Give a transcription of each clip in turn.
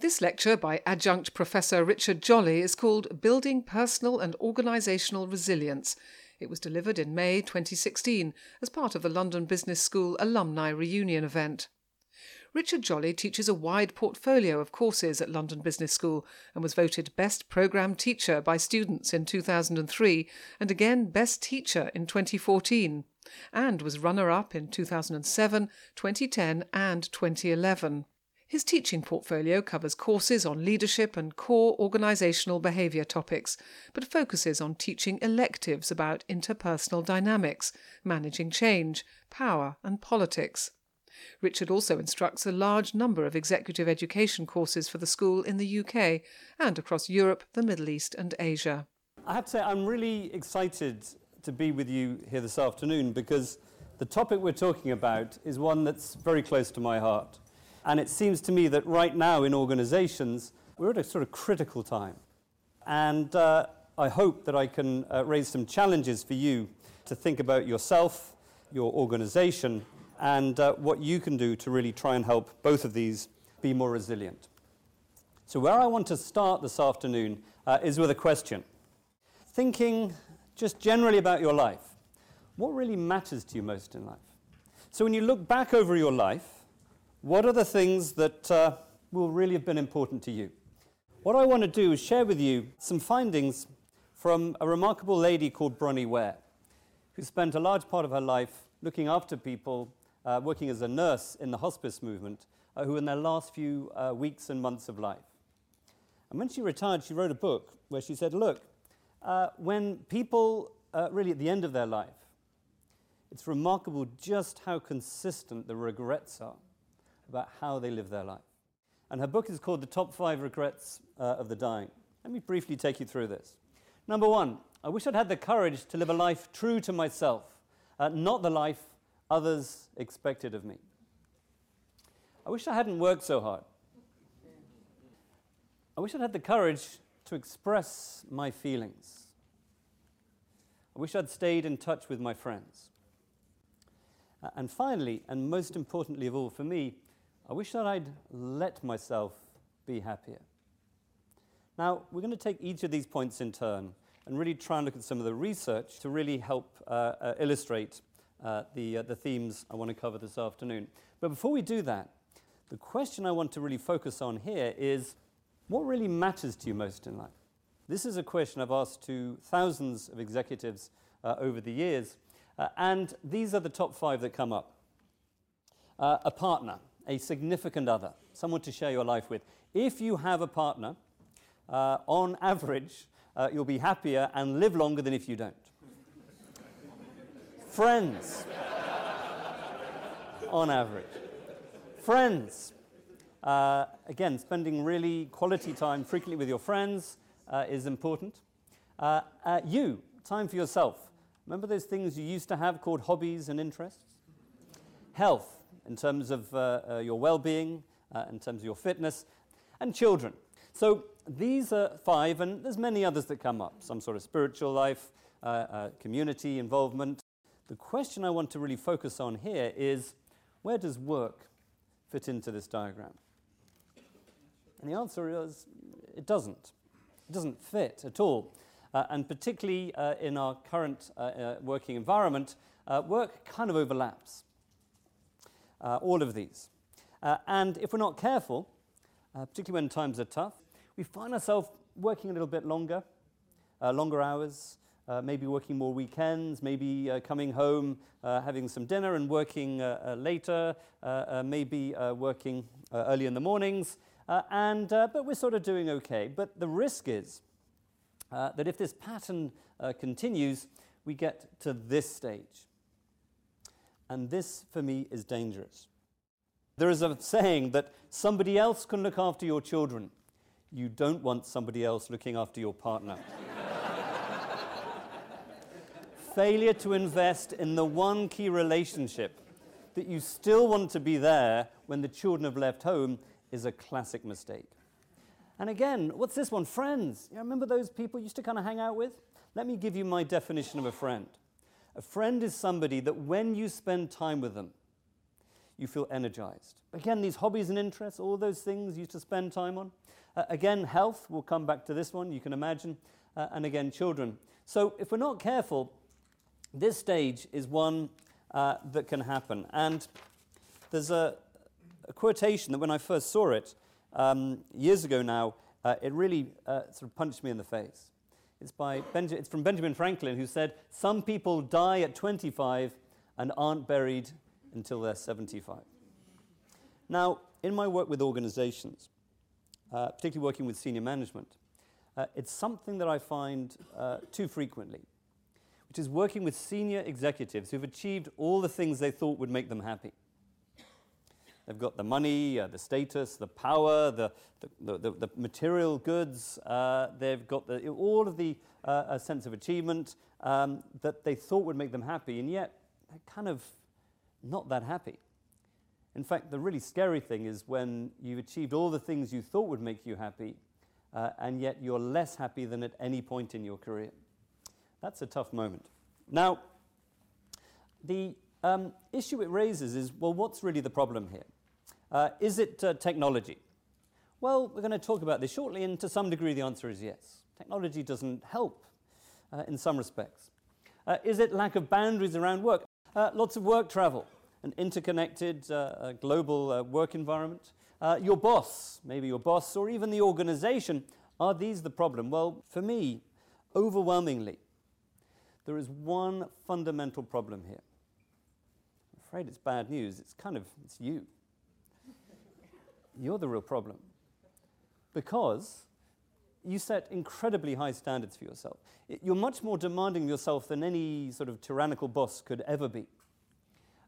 This lecture by adjunct Professor Richard Jolly is called Building Personal and Organisational Resilience. It was delivered in May 2016 as part of the London Business School alumni reunion event. Richard Jolly teaches a wide portfolio of courses at London Business School and was voted Best Programme Teacher by students in 2003 and again Best Teacher in 2014, and was runner up in 2007, 2010, and 2011. His teaching portfolio covers courses on leadership and core organisational behaviour topics, but focuses on teaching electives about interpersonal dynamics, managing change, power, and politics. Richard also instructs a large number of executive education courses for the school in the UK and across Europe, the Middle East, and Asia. I have to say, I'm really excited to be with you here this afternoon because the topic we're talking about is one that's very close to my heart. And it seems to me that right now in organizations, we're at a sort of critical time. And uh, I hope that I can uh, raise some challenges for you to think about yourself, your organization, and uh, what you can do to really try and help both of these be more resilient. So, where I want to start this afternoon uh, is with a question. Thinking just generally about your life, what really matters to you most in life? So, when you look back over your life, what are the things that uh, will really have been important to you? What I want to do is share with you some findings from a remarkable lady called Bronnie Ware, who spent a large part of her life looking after people, uh, working as a nurse in the hospice movement, uh, who in their last few uh, weeks and months of life. And when she retired, she wrote a book where she said, Look, uh, when people uh, really at the end of their life, it's remarkable just how consistent the regrets are about how they live their life. And her book is called The Top Five Regrets uh, of the Dying. Let me briefly take you through this. Number one, I wish I'd had the courage to live a life true to myself, uh, not the life others expected of me. I wish I hadn't worked so hard. I wish I'd had the courage to express my feelings. I wish I'd stayed in touch with my friends. Uh, and finally, and most importantly of all for me, I wish that I'd let myself be happier. Now, we're going to take each of these points in turn and really try and look at some of the research to really help uh, uh, illustrate uh, the, uh, the themes I want to cover this afternoon. But before we do that, the question I want to really focus on here is what really matters to you most in life? This is a question I've asked to thousands of executives uh, over the years, uh, and these are the top five that come up. a partner a significant other, someone to share your life with. If you have a partner, uh, on average, uh, you'll be happier and live longer than if you don't. Friends, on average. Friends, uh, again, spending really quality time frequently with your friends uh, is important. Uh, uh, you, time for yourself. Remember those things you used to have called hobbies and interests? Health, in terms of uh, uh, your well being, uh, in terms of your fitness, and children. So these are five, and there's many others that come up some sort of spiritual life, community involvement. The question I want to really focus on here is where does work fit into this diagram? And the answer is it doesn't. It doesn't fit at all. Uh, and particularly uh, in our current uh, working environment, work kind of overlaps uh, all of these. Uh, and if we're not careful, uh, particularly when times are tough, we find ourselves working a little bit longer, uh, longer hours, uh, maybe working more weekends, maybe uh, coming home, having some dinner and working later, maybe working early in the mornings. and, but we're sort of doing okay. But the risk is that if this pattern continues, we get to this stage and this, for me, is dangerous. There is a saying that somebody else can look after your children. You don't want somebody else looking after your partner. Failure to invest in the one key relationship that you still want to be there when the children have left home is a classic mistake. And again, what's this one? Friends. You remember those people you used to kind of hang out with? Let me give you my definition of a friend. A friend is somebody that when you spend time with them, you feel energized. Again, these hobbies and interests, all those things you used to spend time on. Uh, again, health, we'll come back to this one, you can imagine. Uh, and again, children. So if we're not careful, this stage is one uh, that can happen. And there's a, a, quotation that when I first saw it um, years ago now, uh, it really uh, sort of punched me in the face. It's, by Benja- it's from Benjamin Franklin, who said, Some people die at 25 and aren't buried until they're 75. Now, in my work with organizations, uh, particularly working with senior management, uh, it's something that I find uh, too frequently, which is working with senior executives who've achieved all the things they thought would make them happy. They've got the money, uh, the status, the power, the, the, the, the material goods. Uh, they've got the, all of the uh, sense of achievement um, that they thought would make them happy, and yet they're kind of not that happy. In fact, the really scary thing is when you've achieved all the things you thought would make you happy, uh, and yet you're less happy than at any point in your career. That's a tough moment. Now, the um, issue it raises is well, what's really the problem here? Uh, is it uh, technology? Well, we're going to talk about this shortly, and to some degree, the answer is yes. Technology doesn't help uh, in some respects. Uh, is it lack of boundaries around work? Uh, lots of work travel, an interconnected uh, global work environment. your boss, maybe your boss, or even the organization, are these the problem? Well, for me, overwhelmingly, there is one fundamental problem here. I'm afraid it's bad news. It's kind of, it's you. You're the real problem. Because you set incredibly high standards for yourself. You're much more demanding of yourself than any sort of tyrannical boss could ever be.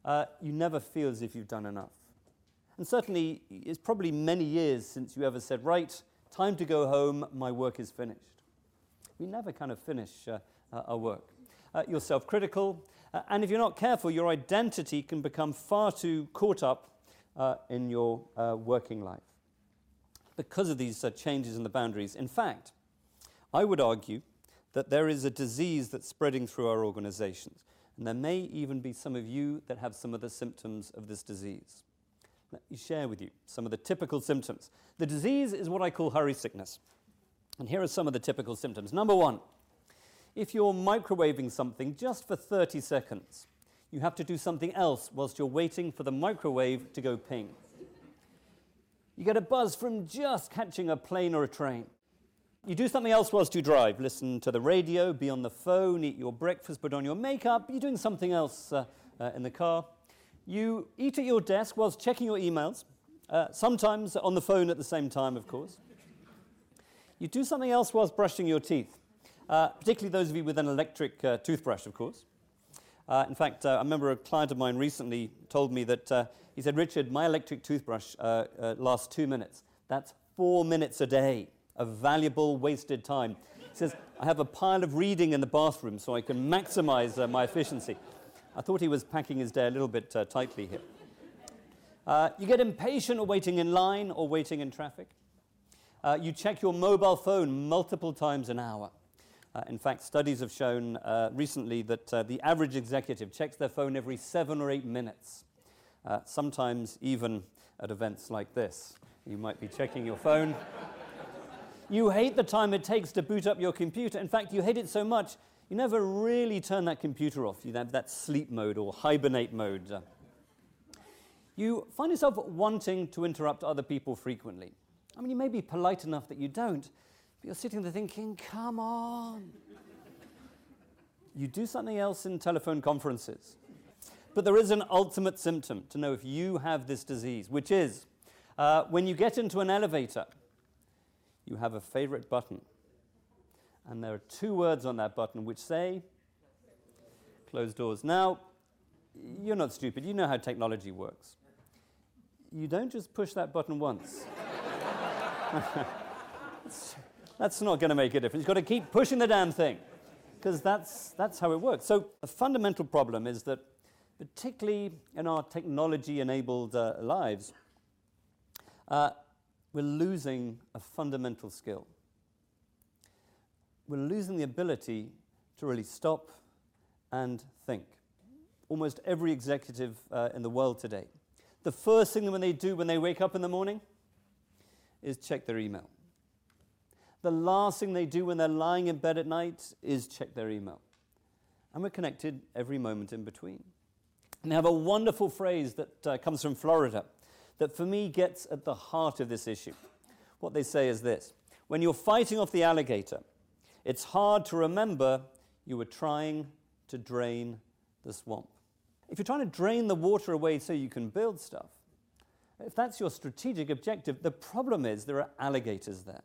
Uh, you never feel as if you've done enough. And certainly, it's probably many years since you ever said, Right, time to go home, my work is finished. We never kind of finish uh, uh our work. You're self critical, uh, and if you're not careful, your identity can become far too caught up uh, in your uh, working life because of these uh, changes in the boundaries. In fact, I would argue that there is a disease that's spreading through our organizations, and there may even be some of you that have some of the symptoms of this disease. Let me share with you some of the typical symptoms. The disease is what I call hurry sickness. And here are some of the typical symptoms. Number one, if you're microwaving something just for 30 seconds, you have to do something else whilst you're waiting for the microwave to go ping. You get a buzz from just catching a plane or a train. You do something else whilst you drive. Listen to the radio, be on the phone, eat your breakfast, put on your makeup. You're doing something else uh, uh, in the car. You eat at your desk whilst checking your emails, uh, sometimes on the phone at the same time, of course. You do something else whilst brushing your teeth, uh, particularly those of you with an electric uh, toothbrush, of course. Uh, in fact, uh, I remember a client of mine recently told me that uh, he said, Richard, my electric toothbrush uh, uh, lasts two minutes. That's four minutes a day of valuable wasted time. He says, I have a pile of reading in the bathroom so I can maximize uh, my efficiency. I thought he was packing his day a little bit tightly here. you get impatient or waiting in line or waiting in traffic. you check your mobile phone multiple times an hour. Uh, in fact, studies have shown uh, recently that uh, the average executive checks their phone every seven or eight minutes, uh, sometimes even at events like this. You might be checking your phone. you hate the time it takes to boot up your computer. In fact, you hate it so much, you never really turn that computer off. You have that sleep mode or hibernate mode. You find yourself wanting to interrupt other people frequently. I mean, you may be polite enough that you don't, but you're sitting there thinking, come on. you do something else in telephone conferences. But there is an ultimate symptom to know if you have this disease, which is uh, when you get into an elevator, you have a favorite button. And there are two words on that button which say closed doors. Now, you're not stupid. You know how technology works. You don't just push that button once. that's not going to make a difference. You've got to keep pushing the damn thing because that's, that's how it works. So, the fundamental problem is that, particularly in our technology enabled uh, lives, uh, we're losing a fundamental skill. We're losing the ability to really stop and think. Almost every executive uh, in the world today the first thing when they do when they wake up in the morning is check their email. The last thing they do when they're lying in bed at night is check their email. And we're connected every moment in between. And they have a wonderful phrase that uh, comes from Florida that for me gets at the heart of this issue. What they say is this When you're fighting off the alligator, it's hard to remember you were trying to drain the swamp. If you're trying to drain the water away so you can build stuff, if that's your strategic objective, the problem is there are alligators there.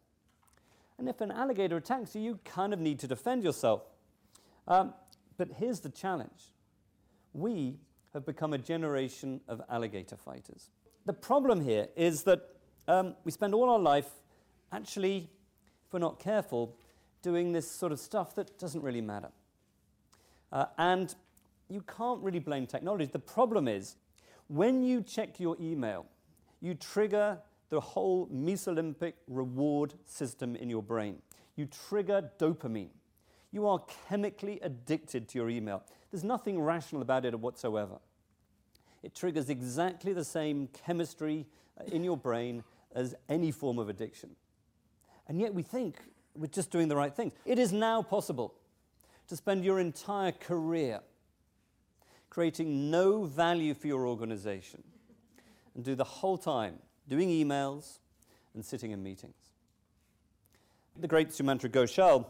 And if an alligator attacks you, you kind of need to defend yourself. Um, but here's the challenge we have become a generation of alligator fighters. The problem here is that um, we spend all our life actually, if we're not careful, doing this sort of stuff that doesn't really matter. Uh, and you can't really blame technology. The problem is, when you check your email, you trigger the whole mesolimbic reward system in your brain. You trigger dopamine. You are chemically addicted to your email. There's nothing rational about it whatsoever. It triggers exactly the same chemistry uh, in your brain as any form of addiction. And yet we think we're just doing the right things. It is now possible to spend your entire career creating no value for your organization and do the whole time doing emails and sitting in meetings. The great Sumantra Ghoshal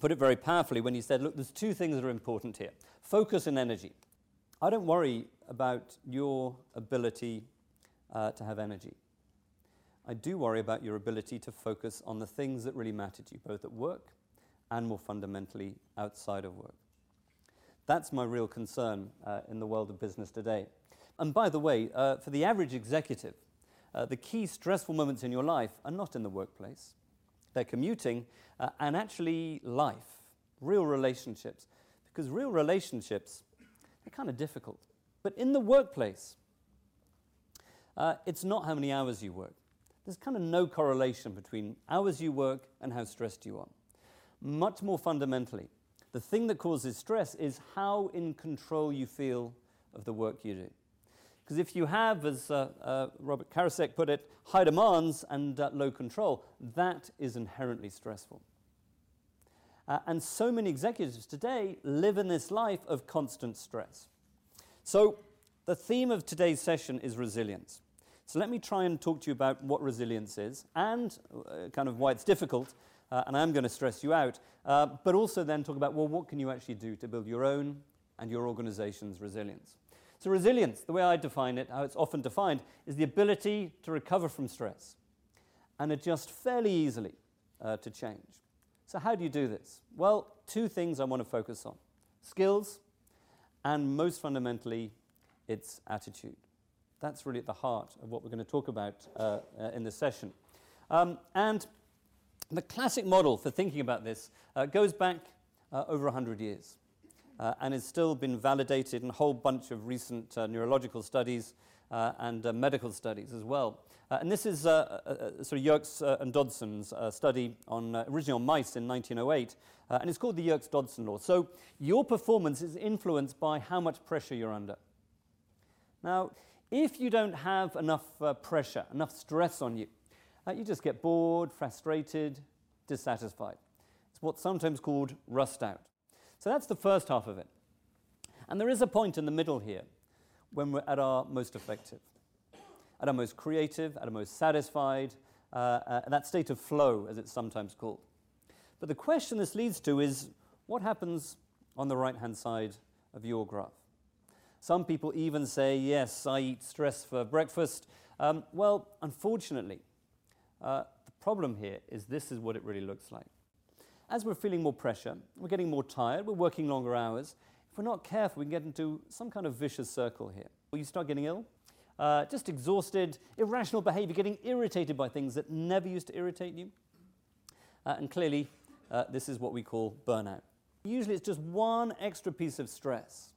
put it very powerfully when he said, Look, there's two things that are important here focus and energy. I don't worry about your ability uh, to have energy. I do worry about your ability to focus on the things that really matter to you, both at work and more fundamentally outside of work. That's my real concern uh, in the world of business today. And by the way, uh, for the average executive, uh, the key stressful moments in your life are not in the workplace. They're commuting uh, and actually life, real relationships. Because real relationships they're kind of difficult. But in the workplace, uh, it's not how many hours you work. There's kind of no correlation between hours you work and how stressed you are. Much more fundamentally, the thing that causes stress is how in control you feel of the work you do. Because if you have, as uh, uh, Robert Karasek put it, high demands and uh, low control, that is inherently stressful. Uh, and so many executives today live in this life of constant stress. So, the theme of today's session is resilience. So, let me try and talk to you about what resilience is and uh, kind of why it's difficult. Uh, and I'm going to stress you out, uh, but also then talk about well, what can you actually do to build your own and your organization's resilience? So, resilience, the way I define it, how it's often defined, is the ability to recover from stress and adjust fairly easily uh, to change. So, how do you do this? Well, two things I want to focus on skills, and most fundamentally, it's attitude. That's really at the heart of what we're going to talk about uh, uh, in this session. Um, and the classic model for thinking about this uh, goes back uh, over 100 years uh, and has still been validated in a whole bunch of recent uh, neurological studies and medical studies as well. Uh, and this is uh, uh, uh sort of Yerkes uh, and Dodson's study on originally on mice in 1908, and it's called the Yerkes-Dodson law. So your performance is influenced by how much pressure you're under. Now, if you don't have enough pressure, enough stress on you, you just get bored, frustrated, dissatisfied. It's what's sometimes called rust out. So that's the first half of it. And there is a point in the middle here when we're at our most effective at our most creative, at our most satisfied, uh, uh, that state of flow, as it's sometimes called. But the question this leads to is what happens on the right hand side of your graph? Some people even say, yes, I eat stress for breakfast. Um, well, unfortunately, uh, the problem here is this is what it really looks like. As we're feeling more pressure, we're getting more tired, we're working longer hours. If we're not careful, we can get into some kind of vicious circle here. You start getting ill? uh, just exhausted, irrational behavior, getting irritated by things that never used to irritate you. Uh, and clearly, uh, this is what we call burnout. Usually, it's just one extra piece of stress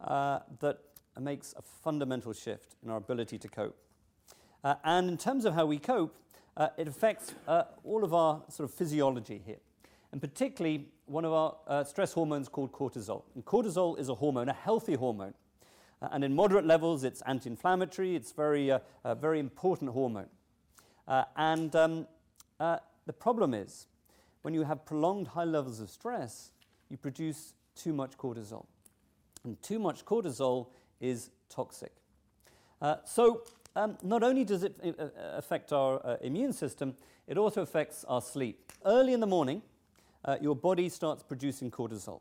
uh, that makes a fundamental shift in our ability to cope. Uh, and in terms of how we cope, uh, it affects all of our sort of physiology here and particularly one of our uh, stress hormones called cortisol. And cortisol is a hormone, a healthy hormone, Uh, and in moderate levels, it's anti inflammatory, it's very, uh, a very important hormone. Uh, and um, uh, the problem is, when you have prolonged high levels of stress, you produce too much cortisol. And too much cortisol is toxic. Uh, so, um, not only does it uh, affect our uh, immune system, it also affects our sleep. Early in the morning, uh, your body starts producing cortisol.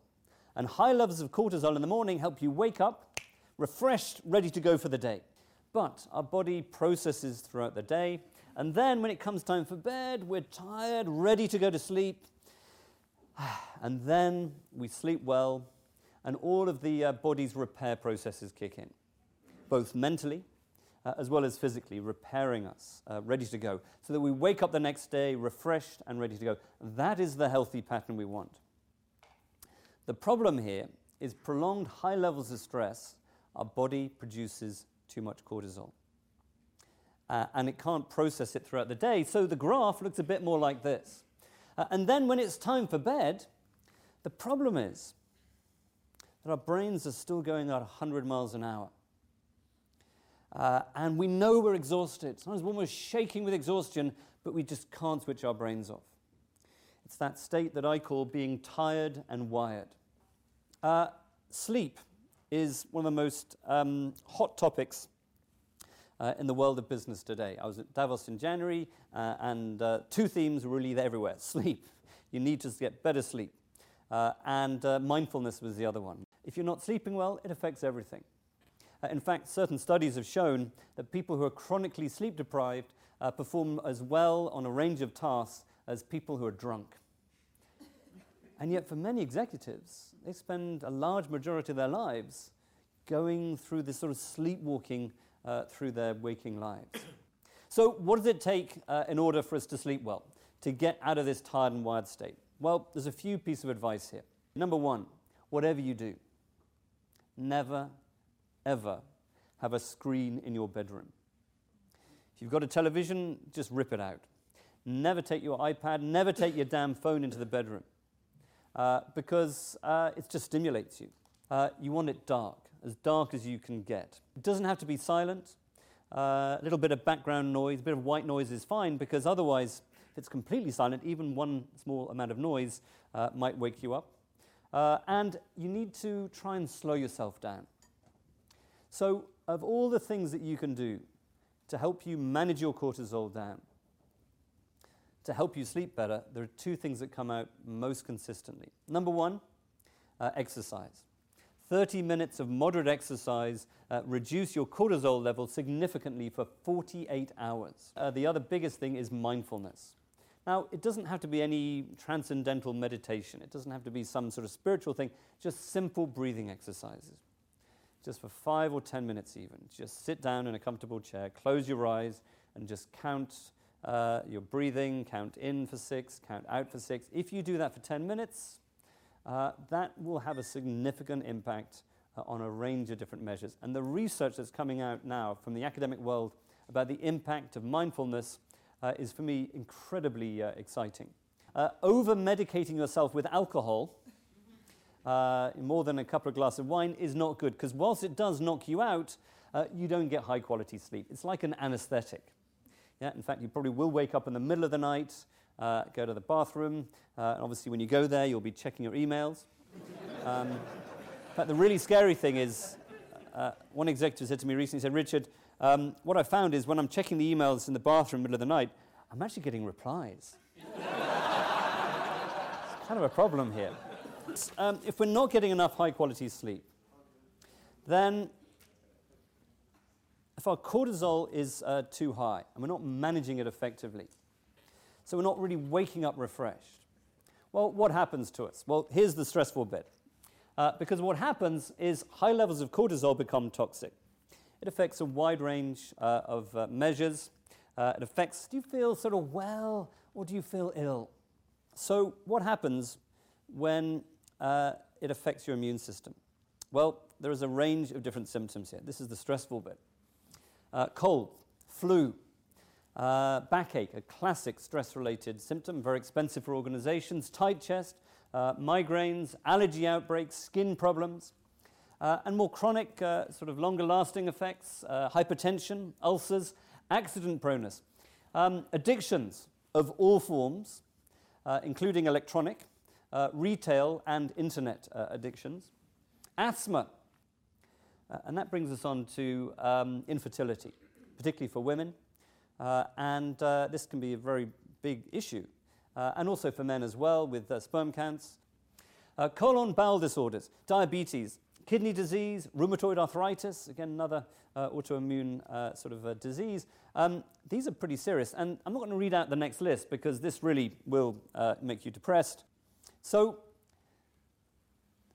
And high levels of cortisol in the morning help you wake up refreshed, ready to go for the day. But our body processes throughout the day, and then when it comes time for bed, we're tired, ready to go to sleep. And then we sleep well, and all of the uh, body's repair processes kick in, both mentally uh, as well as physically, repairing us, uh, ready to go, so that we wake up the next day refreshed and ready to go. That is the healthy pattern we want. The problem here is prolonged high levels of stress, our body produces too much cortisol. Uh, and it can't process it throughout the day, so the graph looks a bit more like this. Uh, and then when it's time for bed, the problem is that our brains are still going at 100 miles an hour. Uh, and we know we're exhausted. Sometimes we're almost shaking with exhaustion, but we just can't switch our brains off. It's that state that I call being tired and wired. Uh, sleep is one of the most um, hot topics uh, in the world of business today. I was at Davos in January, uh, and uh, two themes were really everywhere sleep. You need to get better sleep. Uh, and uh, mindfulness was the other one. If you're not sleeping well, it affects everything. Uh, in fact, certain studies have shown that people who are chronically sleep deprived uh, perform as well on a range of tasks as people who are drunk. And yet, for many executives, they spend a large majority of their lives going through this sort of sleepwalking uh, through their waking lives. So, what does it take uh, in order for us to sleep well, to get out of this tired and wired state? Well, there's a few pieces of advice here. Number one, whatever you do, never ever have a screen in your bedroom. If you've got a television, just rip it out. Never take your iPad, never take your damn phone into the bedroom uh, because uh, it just stimulates you. Uh, you want it dark, as dark as you can get. It doesn't have to be silent. Uh, a little bit of background noise, a bit of white noise is fine because otherwise, if it's completely silent, even one small amount of noise uh, might wake you up. Uh, and you need to try and slow yourself down. So, of all the things that you can do to help you manage your cortisol down, to help you sleep better, there are two things that come out most consistently. Number one, uh, exercise. 30 minutes of moderate exercise uh, reduce your cortisol level significantly for 48 hours. Uh, the other biggest thing is mindfulness. Now, it doesn't have to be any transcendental meditation. It doesn't have to be some sort of spiritual thing, just simple breathing exercises just for five or ten minutes, even. Just sit down in a comfortable chair, close your eyes, and just count uh, your breathing, count in for six, count out for six. If you do that for 10 minutes, uh, that will have a significant impact uh, on a range of different measures. And the research that's coming out now from the academic world about the impact of mindfulness uh, is, for me, incredibly uh, exciting. Uh, over medicating yourself with alcohol uh, more than a couple of glasses of wine is not good because whilst it does knock you out, uh, you don't get high quality sleep. It's like an anesthetic. Yeah, in fact, you probably will wake up in the middle of the night, uh, go to the bathroom, uh, and obviously when you go there, you'll be checking your emails. Um, fact, the really scary thing is, uh, one executive said to me recently, he said, Richard, um, what I found is when I'm checking the emails in the bathroom in the middle of the night, I'm actually getting replies. it's kind of a problem here um, if we're not getting enough high quality sleep, then if our cortisol is uh, too high and we're not managing it effectively, so we're not really waking up refreshed, well, what happens to us? Well, here's the stressful bit. Uh, because what happens is high levels of cortisol become toxic. It affects a wide range uh, of uh, measures. Uh, it affects do you feel sort of well or do you feel ill? So, what happens when uh, it affects your immune system? Well, there is a range of different symptoms here. This is the stressful bit. Uh, cold, flu, uh, backache, a classic stress related symptom, very expensive for organizations, tight chest, uh, migraines, allergy outbreaks, skin problems. Uh, and more chronic, uh, sort of longer lasting effects, hypertension, ulcers, accident proneness, um, addictions of all forms, including electronic, uh, retail, and internet uh, addictions, asthma, and that brings us on to um, infertility, particularly for women. and this can be a very big issue, and also for men as well, with sperm counts. colon bowel disorders, diabetes, Kidney disease, rheumatoid arthritis, again, another uh, autoimmune uh, sort of disease. Um, these are pretty serious. And I'm not going to read out the next list because this really will uh, make you depressed. So,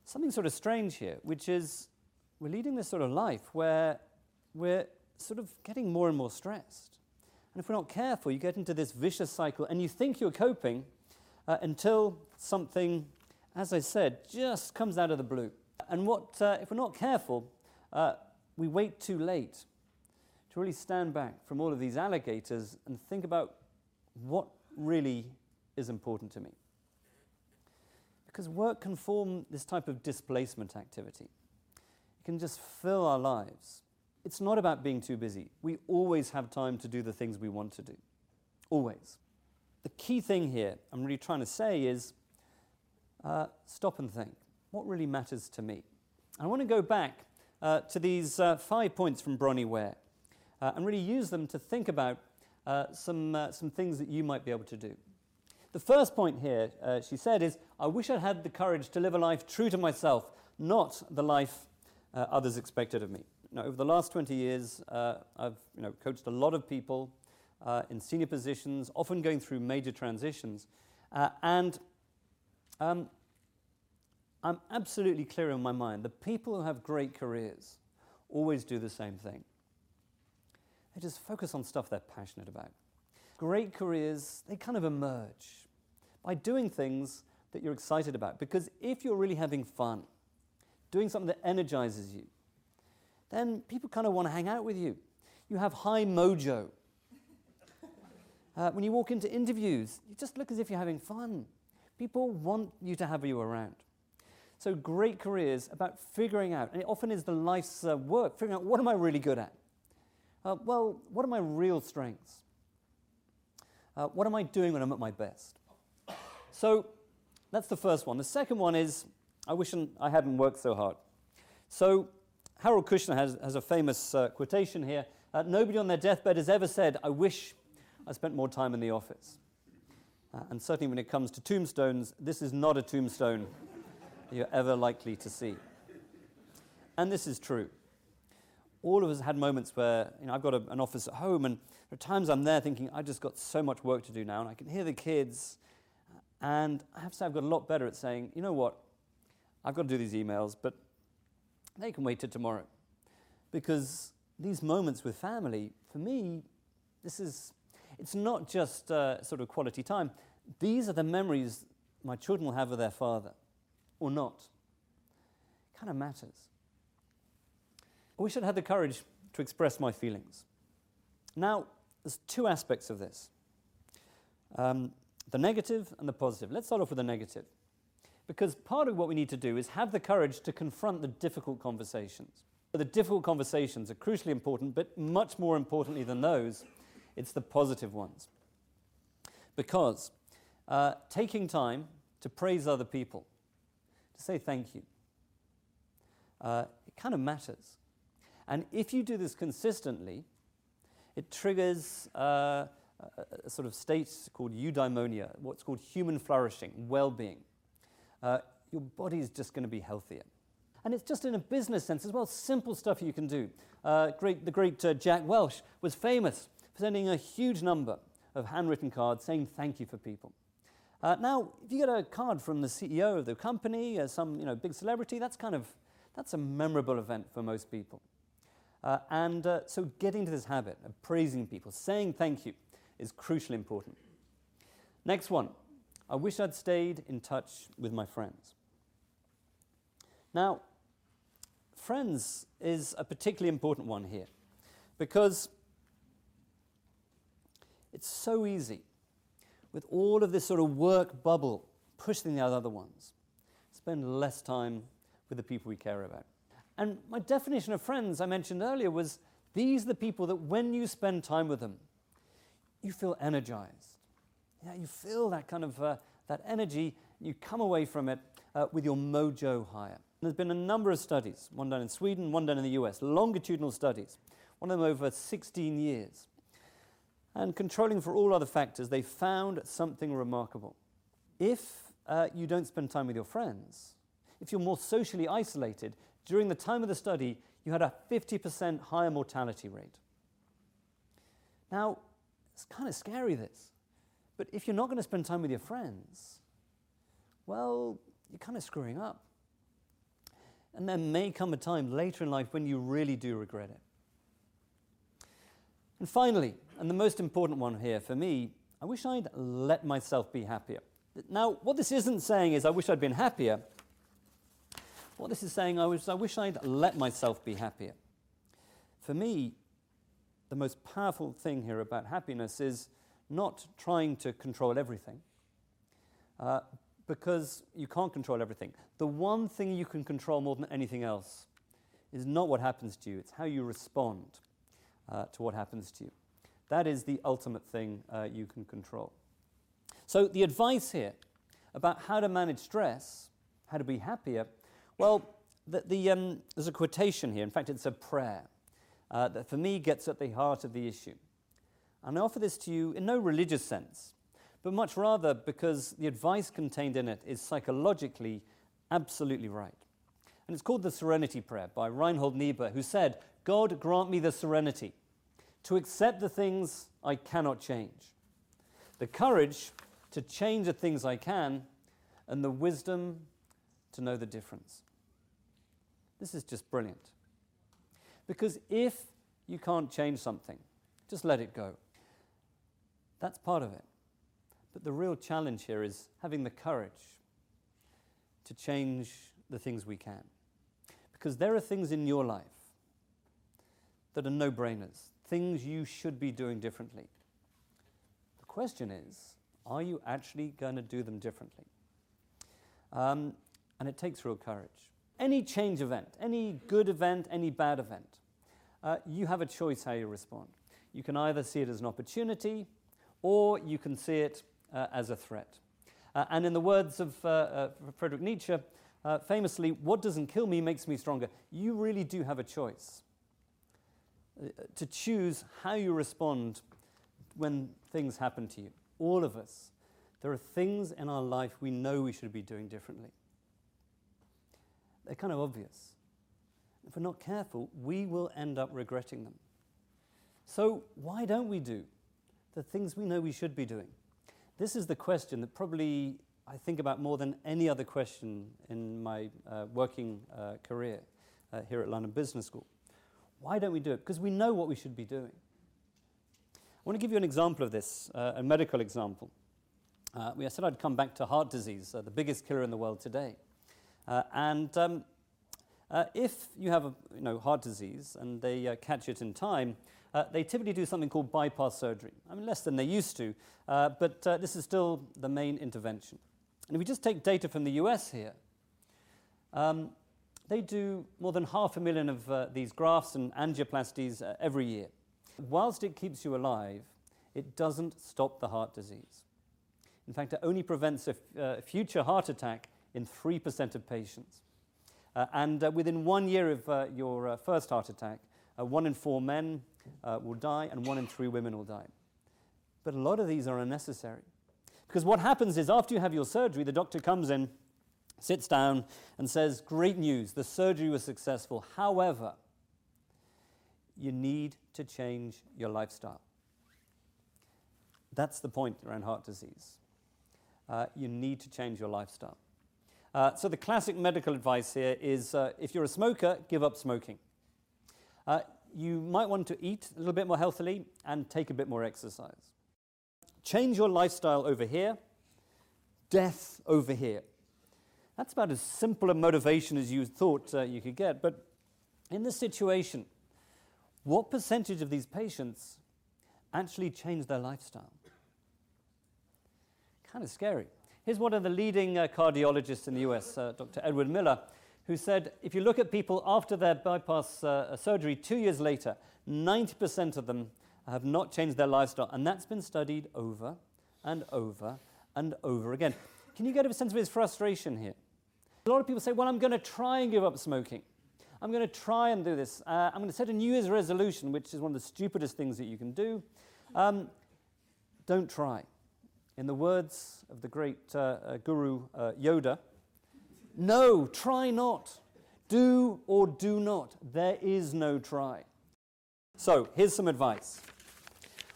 something sort of strange here, which is we're leading this sort of life where we're sort of getting more and more stressed. And if we're not careful, you get into this vicious cycle and you think you're coping uh, until something, as I said, just comes out of the blue. And what, uh, if we're not careful, uh, we wait too late to really stand back from all of these alligators and think about what really is important to me. Because work can form this type of displacement activity. It can just fill our lives. It's not about being too busy. We always have time to do the things we want to do. Always. The key thing here, I'm really trying to say, is uh, stop and think what really matters to me. I want to go back uh, to these uh, five points from Bronnie Ware uh, and really use them to think about uh, some, uh, some things that you might be able to do. The first point here, uh, she said, is I wish I'd had the courage to live a life true to myself, not the life others expected of me. Now, over the last 20 years, I've you know, coached a lot of people in senior positions, often going through major transitions. and um, I'm absolutely clear in my mind the people who have great careers always do the same thing. They just focus on stuff they're passionate about. Great careers, they kind of emerge by doing things that you're excited about. Because if you're really having fun, doing something that energizes you, then people kind of want to hang out with you. You have high mojo. Uh, when you walk into interviews, you just look as if you're having fun. People want you to have you around. So great careers about figuring out, and it often is the life's uh, work, figuring out what am I really good at? Uh, well, what are my real strengths? Uh, what am I doing when I'm at my best? So that's the first one. The second one is I wish I hadn't worked so hard. So Harold Kushner has, has a famous uh, quotation here. Uh, nobody on their deathbed has ever said, I wish I spent more time in the office. Uh, and certainly when it comes to tombstones, this is not a tombstone you're ever likely to see. And this is true. All of us had moments where, you know, I've got a, an office at home, and there are times I'm there thinking, I just got so much work to do now, and I can hear the kids. And I have to say, I've got a lot better at saying, you know what, I've got to do these emails, but they can wait till tomorrow. Because these moments with family, for me, this is, it's not just uh, sort of quality time. These are the memories my children will have of their father or not. It kind of matters. I wish I'd had the courage to express my feelings. Now, there's two aspects of this um, the negative and the positive. Let's start off with the negative. Because part of what we need to do is have the courage to confront the difficult conversations. The difficult conversations are crucially important, but much more importantly than those, it's the positive ones. Because uh, taking time to praise other people, to say thank you. Uh, it kind of matters. And if you do this consistently, it triggers uh, a, sort of state called eudaimonia, what's called human flourishing, well being. Uh, your body is just going to be healthier. And it's just in a business sense as well, simple stuff you can do. Uh, great, the great uh, Jack Welch was famous for sending a huge number of handwritten cards saying thank you for people. Uh, now, if you get a card from the CEO of the company, uh, some you know, big celebrity, that's kind of that's a memorable event for most people. And so getting to this habit of praising people, saying thank you, is crucially important. Next one, I wish I'd stayed in touch with my friends. Now, friends is a particularly important one here because it's so easy with all of this sort of work bubble pushing the other ones, spend less time with the people we care about. And my definition of friends I mentioned earlier was these are the people that when you spend time with them, you feel energized. Yeah, you feel that kind of uh, that energy. You come away from it uh, with your mojo higher. There's been a number of studies, one done in Sweden, one done in the US, longitudinal studies, one of them over 16 years. And controlling for all other factors, they found something remarkable. If uh, you don't spend time with your friends, if you're more socially isolated, during the time of the study, you had a 50% higher mortality rate. Now, it's kind of scary, this. But if you're not going to spend time with your friends, well, you're kind of screwing up. And there may come a time later in life when you really do regret it. And finally, and the most important one here for me, I wish I'd let myself be happier. Now, what this isn't saying is I wish I'd been happier. What this is saying is I wish I'd let myself be happier. For me, the most powerful thing here about happiness is not trying to control everything, uh, because you can't control everything. The one thing you can control more than anything else is not what happens to you, it's how you respond uh, to what happens to you. That is the ultimate thing uh, you can control. So, the advice here about how to manage stress, how to be happier, well, the, the, um, there's a quotation here. In fact, it's a prayer uh, that for me gets at the heart of the issue. And I offer this to you in no religious sense, but much rather because the advice contained in it is psychologically absolutely right. And it's called the Serenity Prayer by Reinhold Niebuhr, who said, God grant me the serenity to accept the things I cannot change, the courage to change the things I can, and the wisdom to know the difference. This is just brilliant. Because if you can't change something, just let it go. That's part of it. But the real challenge here is having the courage to change the things we can. Because there are things in your life that are no brainers, things you should be doing differently. The question is are you actually going to do them differently? Um, and it takes real courage. Any change event, any good event, any bad event, uh, you have a choice how you respond. You can either see it as an opportunity or you can see it uh, as a threat. Uh, and in the words of uh, uh, Friedrich Nietzsche, uh, famously, what doesn't kill me makes me stronger. You really do have a choice to choose how you respond when things happen to you. All of us. There are things in our life we know we should be doing differently. They're kind of obvious. If we're not careful, we will end up regretting them. So, why don't we do the things we know we should be doing? This is the question that probably I think about more than any other question in my uh, working uh, career uh, here at London Business School. Why don't we do it? Because we know what we should be doing. I want to give you an example of this, uh, a medical example. Uh, I said I'd come back to heart disease, uh, the biggest killer in the world today. And um, uh, if you have a you know, heart disease and they uh, catch it in time, uh, they typically do something called bypass surgery. I mean, less than they used to, uh, but uh, this is still the main intervention. And if we just take data from the US here, um, they do more than half a million of uh, these grafts and angioplasties every year. Whilst it keeps you alive, it doesn't stop the heart disease. In fact, it only prevents a f- future heart attack in 3% of patients. Uh, and uh, within one year of uh, your first heart attack, one in four men will die and one in three women will die. But a lot of these are unnecessary. Because what happens is after you have your surgery, the doctor comes in, sits down, and says, Great news, the surgery was successful. However, you need to change your lifestyle. That's the point around heart disease. Uh, you need to change your lifestyle. Uh, so the classic medical advice here is uh, if you're a smoker, give up smoking. Uh, you might want to eat a little bit more healthily and take a bit more exercise. Change your lifestyle over here, death over here. That's about as simple a motivation as you thought uh, you could get. But in this situation, what percentage of these patients actually change their lifestyle? Kind of scary. Here's one of the leading uh, cardiologists in the US, uh, Dr. Edward Miller, who said if you look at people after their bypass uh, surgery two years later, 90% of them have not changed their lifestyle. And that's been studied over and over and over again. Can you get a sense of his frustration here? A lot of people say, Well, I'm going to try and give up smoking. I'm going to try and do this. Uh, I'm going to set a New Year's resolution, which is one of the stupidest things that you can do. Um, don't try. In the words of the great uh, uh, guru uh, Yoda, no, try not. Do or do not. There is no try. So, here's some advice.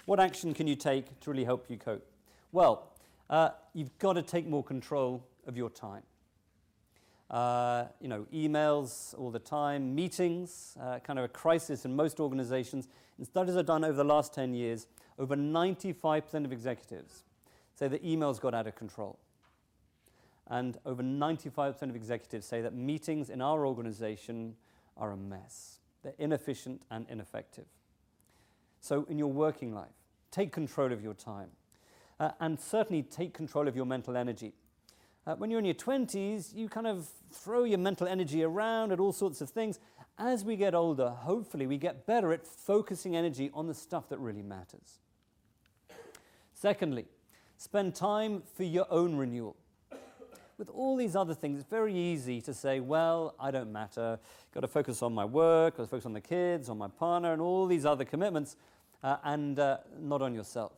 What action can you take to really help you cope? Well, uh, you've got to take more control of your time. Uh, you know, emails all the time, meetings, uh, kind of a crisis in most organizations. And studies are done over the last 10 years. Over 95% of executives say that emails got out of control. And over 95% of executives say that meetings in our organization are a mess. They're inefficient and ineffective. So, in your working life, take control of your time. Uh, and certainly take control of your mental energy. Uh, when you're in your 20s, you kind of throw your mental energy around at all sorts of things. As we get older, hopefully, we get better at focusing energy on the stuff that really matters. Secondly, spend time for your own renewal. With all these other things, it's very easy to say, well, I don't matter. Got to focus on my work, got to focus on the kids, on my partner, and all these other commitments, uh, and uh, not on yourself.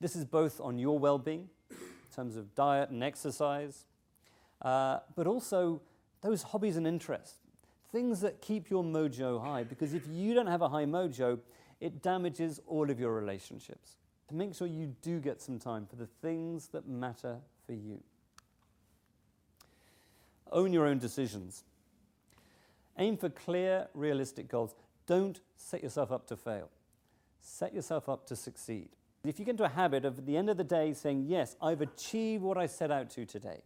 This is both on your well being in terms of diet and exercise, uh, but also those hobbies and interests, things that keep your mojo high. Because if you don't have a high mojo, it damages all of your relationships. To make sure you do get some time for the things that matter for you. Own your own decisions. Aim for clear, realistic goals. Don't set yourself up to fail. Set yourself up to succeed. If you get into a habit of at the end of the day saying, Yes, I've achieved what I set out to today,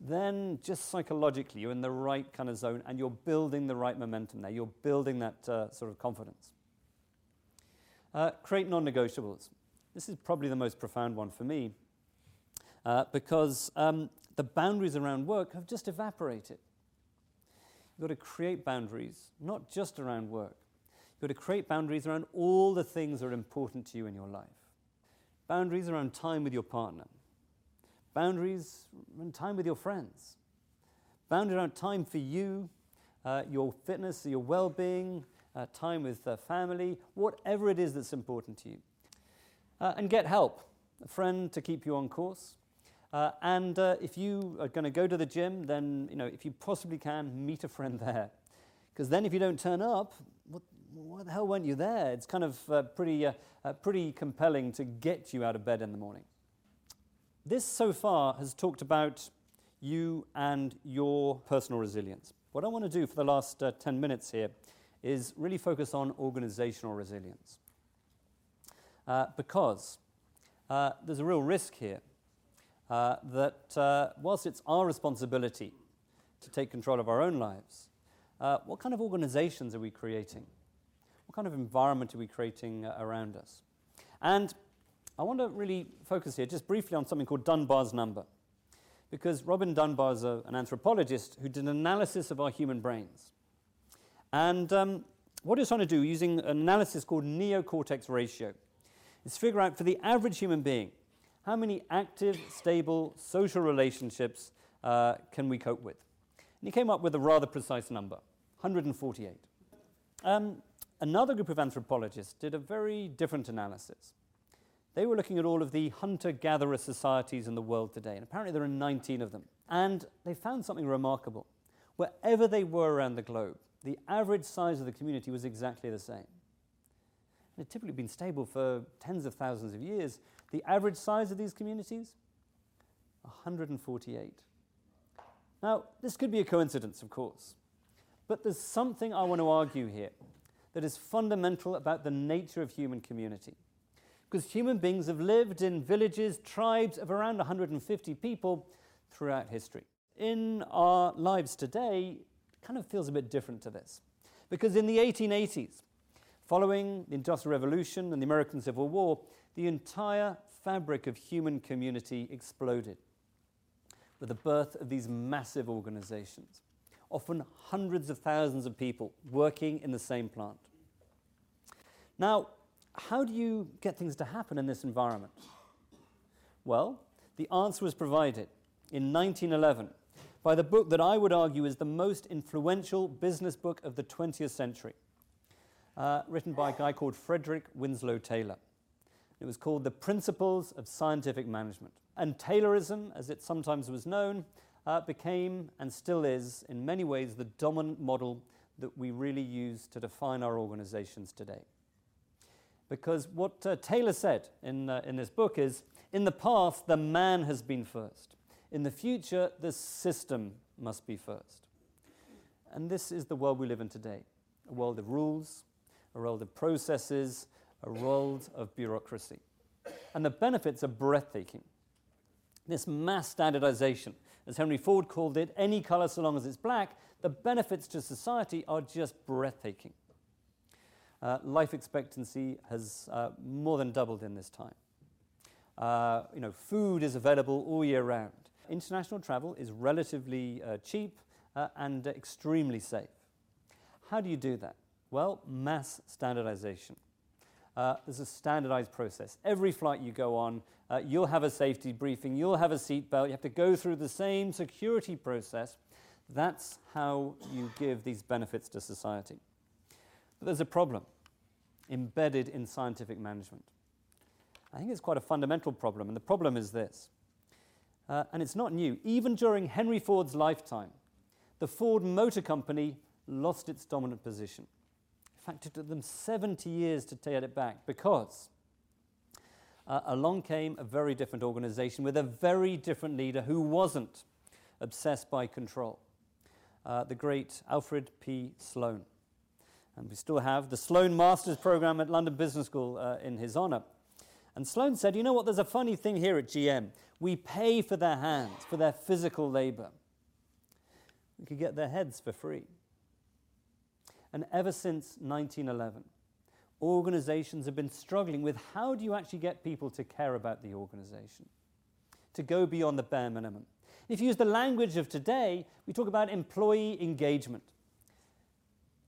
then just psychologically you're in the right kind of zone and you're building the right momentum there. You're building that uh, sort of confidence. Uh, create non negotiables. This is probably the most profound one for me uh, because um, the boundaries around work have just evaporated. You've got to create boundaries, not just around work, You've got to create boundaries around all the things that are important to you in your life. Boundaries around time with your partner. Boundaries around time with your friends. Boundaries around time for you, uh, your fitness, your well being, uh, time with uh, family, whatever it is that's important to you. Uh, and get help, a friend to keep you on course. Uh, and uh, if you are going to go to the gym, then, you know, if you possibly can, meet a friend there. Because then if you don't turn up, what, why the hell weren't you there? It's kind of uh, pretty, pretty compelling to get you out of bed in the morning. This so far has talked about you and your personal resilience. What I want to do for the last uh, 10 minutes here is really focus on organizational resilience. Uh, because uh, there's a real risk here that whilst it's our responsibility to take control of our own lives, what kind of organizations are we creating? What kind of environment are we creating uh, around us? And I want to really focus here just briefly on something called Dunbar's number. Because Robin Dunbar is a, an anthropologist who did an analysis of our human brains. And um, what he's trying to do, using an analysis called neocortex ratio, is figure out for the average human being how many active, stable social relationships uh, can we cope with. And he came up with a rather precise number 148. Um, Another group of anthropologists did a very different analysis. They were looking at all of the hunter gatherer societies in the world today, and apparently there are 19 of them. And they found something remarkable. Wherever they were around the globe, the average size of the community was exactly the same. It had typically been stable for tens of thousands of years. The average size of these communities? 148. Now, this could be a coincidence, of course, but there's something I want to argue here that is fundamental about the nature of human community. Because human beings have lived in villages, tribes of around 150 people throughout history. In our lives today, kind of feels a bit different to this. Because in the 1880s, following the Industrial Revolution and the American Civil War, the entire fabric of human community exploded with the birth of these massive organizations often hundreds of thousands of people working in the same plant. Now, how do you get things to happen in this environment? Well, the answer was provided in 1911 by the book that I would argue is the most influential business book of the 20th century, uh, written by a guy called Frederick Winslow Taylor. It was called The Principles of Scientific Management. And Taylorism, as it sometimes was known, uh, became and still is, in many ways, the dominant model that we really use to define our organizations today. Because what uh, Taylor said in, uh, in this book is in the past, the man has been first. In the future, the system must be first. And this is the world we live in today a world of rules, a world of processes, a world of bureaucracy. And the benefits are breathtaking. This mass standardization, as Henry Ford called it, any color so long as it's black, the benefits to society are just breathtaking. Uh, life expectancy has uh, more than doubled in this time. Uh, you know, food is available all year round. International travel is relatively uh, cheap uh, and extremely safe. How do you do that? Well, mass standardization. Uh, there's a standardized process. Every flight you go on, uh, you'll have a safety briefing, you'll have a seatbelt, you have to go through the same security process. That's how you give these benefits to society. But there's a problem embedded in scientific management. I think it's quite a fundamental problem, and the problem is this. Uh, and it's not new. Even during Henry Ford's lifetime, the Ford Motor Company lost its dominant position. In fact, it took them 70 years to get it back because uh, along came a very different organization with a very different leader who wasn't obsessed by control. Uh, the great Alfred P. Sloan. And we still have the Sloan Masters program at London Business School uh, in his honor. And Sloan said, You know what? There's a funny thing here at GM. We pay for their hands, for their physical labor. We could get their heads for free. And ever since 1911, organizations have been struggling with how do you actually get people to care about the organization, to go beyond the bare minimum. If you use the language of today, we talk about employee engagement.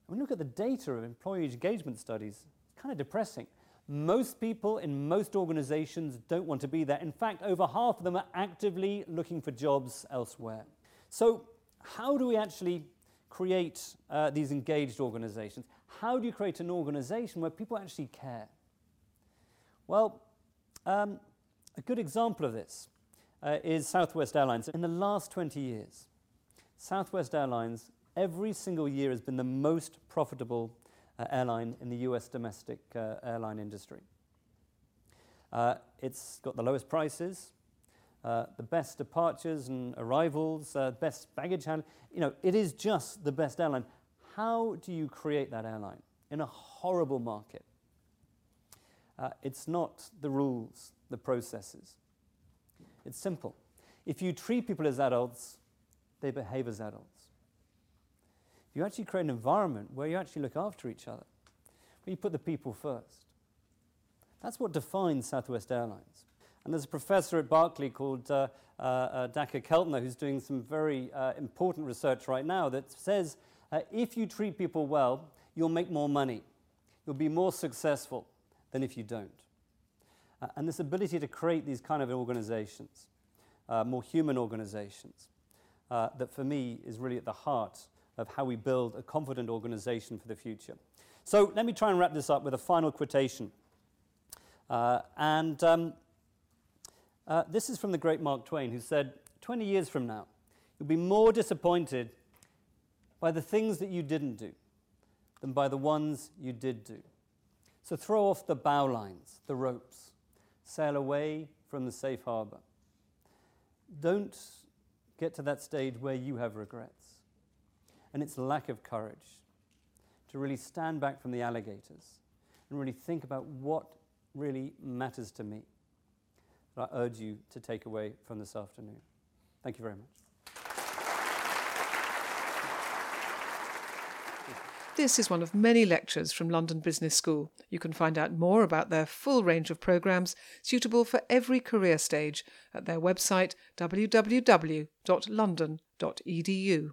When you look at the data of employee engagement studies, it's kind of depressing. Most people in most organizations don't want to be there. In fact, over half of them are actively looking for jobs elsewhere. So, how do we actually create uh, these engaged organizations? How do you create an organization where people actually care? Well, um, a good example of this uh, is Southwest Airlines. In the last 20 years, Southwest Airlines every single year has been the most profitable airline in the US domestic uh, airline industry. Uh, it's got the lowest prices, uh, the best departures and arrivals, uh, best baggage handling. You know, it is just the best airline. How do you create that airline in a horrible market? Uh, it's not the rules, the processes. It's simple. If you treat people as adults, they behave as adults. You actually create an environment where you actually look after each other, where you put the people first, that's what defines Southwest Airlines. And there's a professor at Berkeley called uh, uh, uh, Keltner who's doing some very uh, important research right now that says uh, if you treat people well, you'll make more money. You'll be more successful than if you don't. Uh, and this ability to create these kind of organizations, more human organizations, that for me is really at the heart of how we build a confident organization for the future. So let me try and wrap this up with a final quotation. Uh, and um, uh, this is from the great Mark Twain, who said, 20 years from now, you'll be more disappointed by the things that you didn't do than by the ones you did do. So throw off the bowlines, the ropes, sail away from the safe harbor. Don't get to that stage where you have regrets. And it's lack of courage to really stand back from the alligators and really think about what really matters to me that I urge you to take away from this afternoon. Thank you very much. This is one of many lectures from London Business School. You can find out more about their full range of programmes suitable for every career stage at their website www.london.edu.